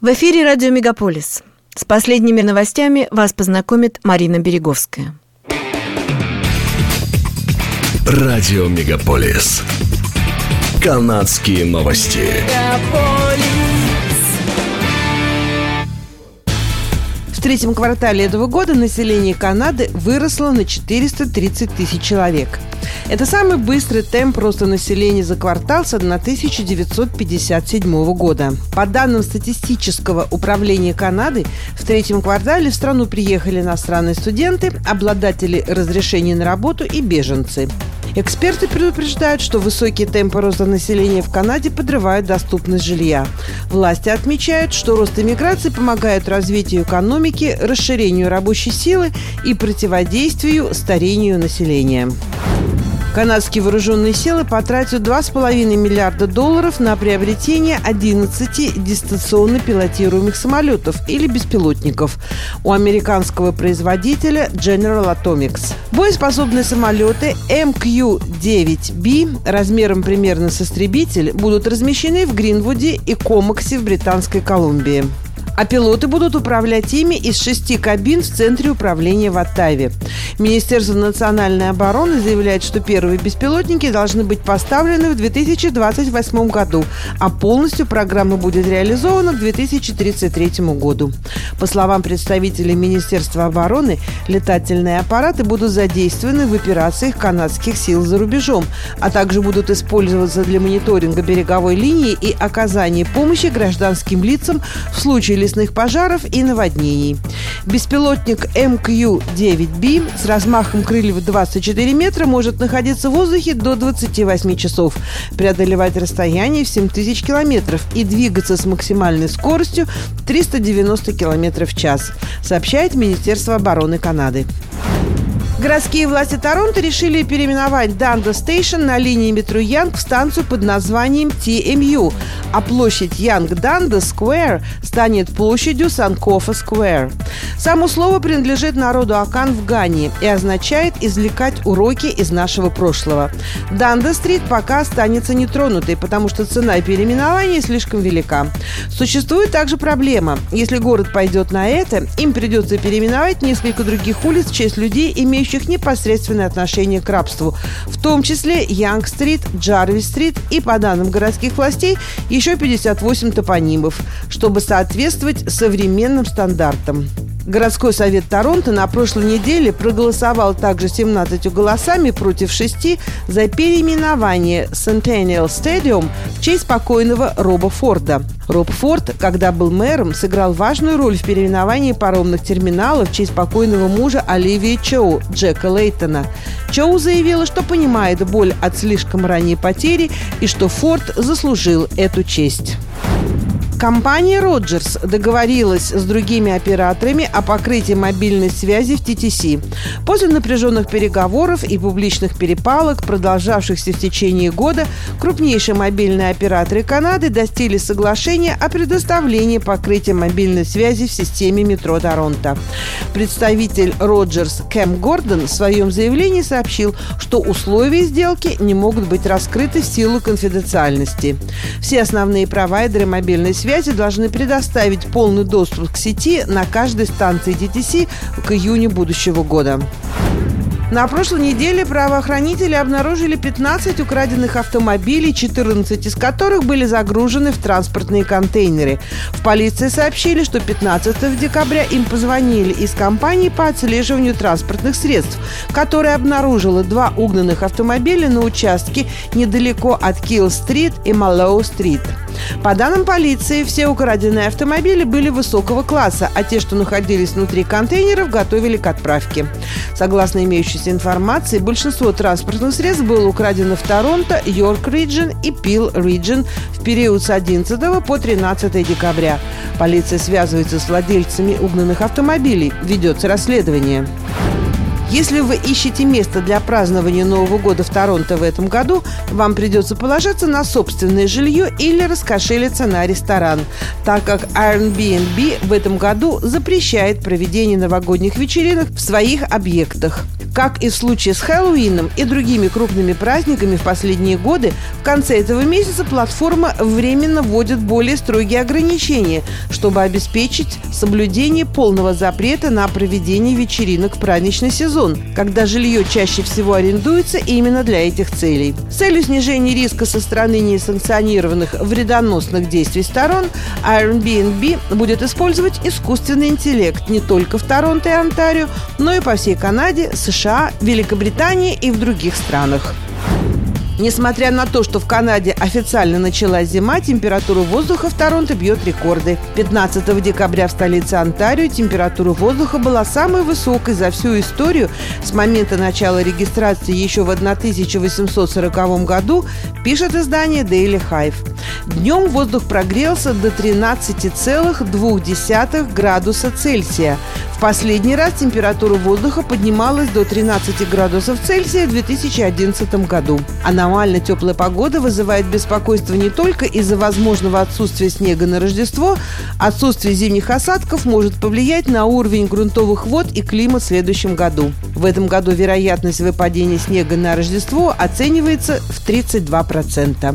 В эфире радио «Мегаполис». С последними новостями вас познакомит Марина Береговская. Радио «Мегаполис». Канадские новости. В третьем квартале этого года население Канады выросло на 430 тысяч человек – это самый быстрый темп роста населения за квартал с 1957 года. По данным статистического управления Канады, в третьем квартале в страну приехали иностранные студенты, обладатели разрешений на работу и беженцы. Эксперты предупреждают, что высокие темпы роста населения в Канаде подрывают доступность жилья. Власти отмечают, что рост иммиграции помогает развитию экономики, расширению рабочей силы и противодействию старению населения. Канадские вооруженные силы потратят 2,5 миллиарда долларов на приобретение 11 дистанционно пилотируемых самолетов или беспилотников у американского производителя General Atomics. Боеспособные самолеты MQ-9B размером примерно с истребитель будут размещены в Гринвуде и Комаксе в Британской Колумбии а пилоты будут управлять ими из шести кабин в Центре управления в Оттаве. Министерство национальной обороны заявляет, что первые беспилотники должны быть поставлены в 2028 году, а полностью программа будет реализована к 2033 году. По словам представителей Министерства обороны, летательные аппараты будут задействованы в операциях канадских сил за рубежом, а также будут использоваться для мониторинга береговой линии и оказания помощи гражданским лицам в случае лесных пожаров и наводнений. Беспилотник МК-9B с размахом крыльев 24 метра может находиться в воздухе до 28 часов, преодолевать расстояние в 7000 километров и двигаться с максимальной скоростью 390 километров в час, сообщает Министерство обороны Канады. Городские власти Торонто решили переименовать Dundas Station на линии метро Yonge в станцию под названием TMU, а площадь Yonge-Dundas Square станет площадью Sankofa Square. Само слово принадлежит народу Акан в Гане и означает «извлекать уроки из нашего прошлого». Dundas Street пока останется нетронутой, потому что цена переименования слишком велика. Существует также проблема. Если город пойдет на это, им придется переименовать несколько других улиц в честь людей, имеющих непосредственное отношение к рабству, в том числе Янг-стрит, Джарвис-стрит и, по данным городских властей, еще 58 топонимов, чтобы соответствовать современным стандартам. Городской совет Торонто на прошлой неделе проголосовал также 17 голосами против 6 за переименование Centennial Stadium в честь покойного Роба Форда. Роб Форд, когда был мэром, сыграл важную роль в переименовании паромных терминалов в честь покойного мужа Оливии Чоу, Джека Лейтона. Чоу заявила, что понимает боль от слишком ранней потери и что Форд заслужил эту честь. Компания Роджерс договорилась с другими операторами о покрытии мобильной связи в TTC. После напряженных переговоров и публичных перепалок, продолжавшихся в течение года, крупнейшие мобильные операторы Канады достигли соглашения о предоставлении покрытия мобильной связи в системе метро Торонто. Представитель Роджерс Кэм Гордон в своем заявлении сообщил, что условия сделки не могут быть раскрыты в силу конфиденциальности. Все основные провайдеры мобильной связи связи должны предоставить полный доступ к сети на каждой станции DTC к июню будущего года. На прошлой неделе правоохранители обнаружили 15 украденных автомобилей, 14 из которых были загружены в транспортные контейнеры. В полиции сообщили, что 15 декабря им позвонили из компании по отслеживанию транспортных средств, которая обнаружила два угнанных автомобиля на участке недалеко от Килл-стрит и Малоу-стрит. По данным полиции, все украденные автомобили были высокого класса, а те, что находились внутри контейнеров, готовили к отправке. Согласно имеющейся информации, большинство транспортных средств было украдено в Торонто, Йорк Риджин и Пил Риджин в период с 11 по 13 декабря. Полиция связывается с владельцами угнанных автомобилей. Ведется расследование. Если вы ищете место для празднования Нового года в Торонто в этом году, вам придется положиться на собственное жилье или раскошелиться на ресторан, так как Airbnb в этом году запрещает проведение новогодних вечеринок в своих объектах. Как и в случае с Хэллоуином и другими крупными праздниками в последние годы, в конце этого месяца платформа временно вводит более строгие ограничения, чтобы обеспечить соблюдение полного запрета на проведение вечеринок в праздничный сезон, когда жилье чаще всего арендуется именно для этих целей. С целью снижения риска со стороны несанкционированных вредоносных действий сторон, Airbnb будет использовать искусственный интеллект не только в Торонто и Онтарио, но и по всей Канаде, США, Великобритании и в других странах. Несмотря на то, что в Канаде официально началась зима, температура воздуха в Торонто бьет рекорды. 15 декабря в столице Онтарио температура воздуха была самой высокой за всю историю с момента начала регистрации еще в 1840 году, пишет издание Daily Hive. Днем воздух прогрелся до 13,2 градуса Цельсия. В последний раз температура воздуха поднималась до 13 градусов Цельсия в 2011 году. Аномально теплая погода вызывает беспокойство не только из-за возможного отсутствия снега на Рождество, отсутствие зимних осадков может повлиять на уровень грунтовых вод и климат в следующем году. В этом году вероятность выпадения снега на Рождество оценивается в 32%.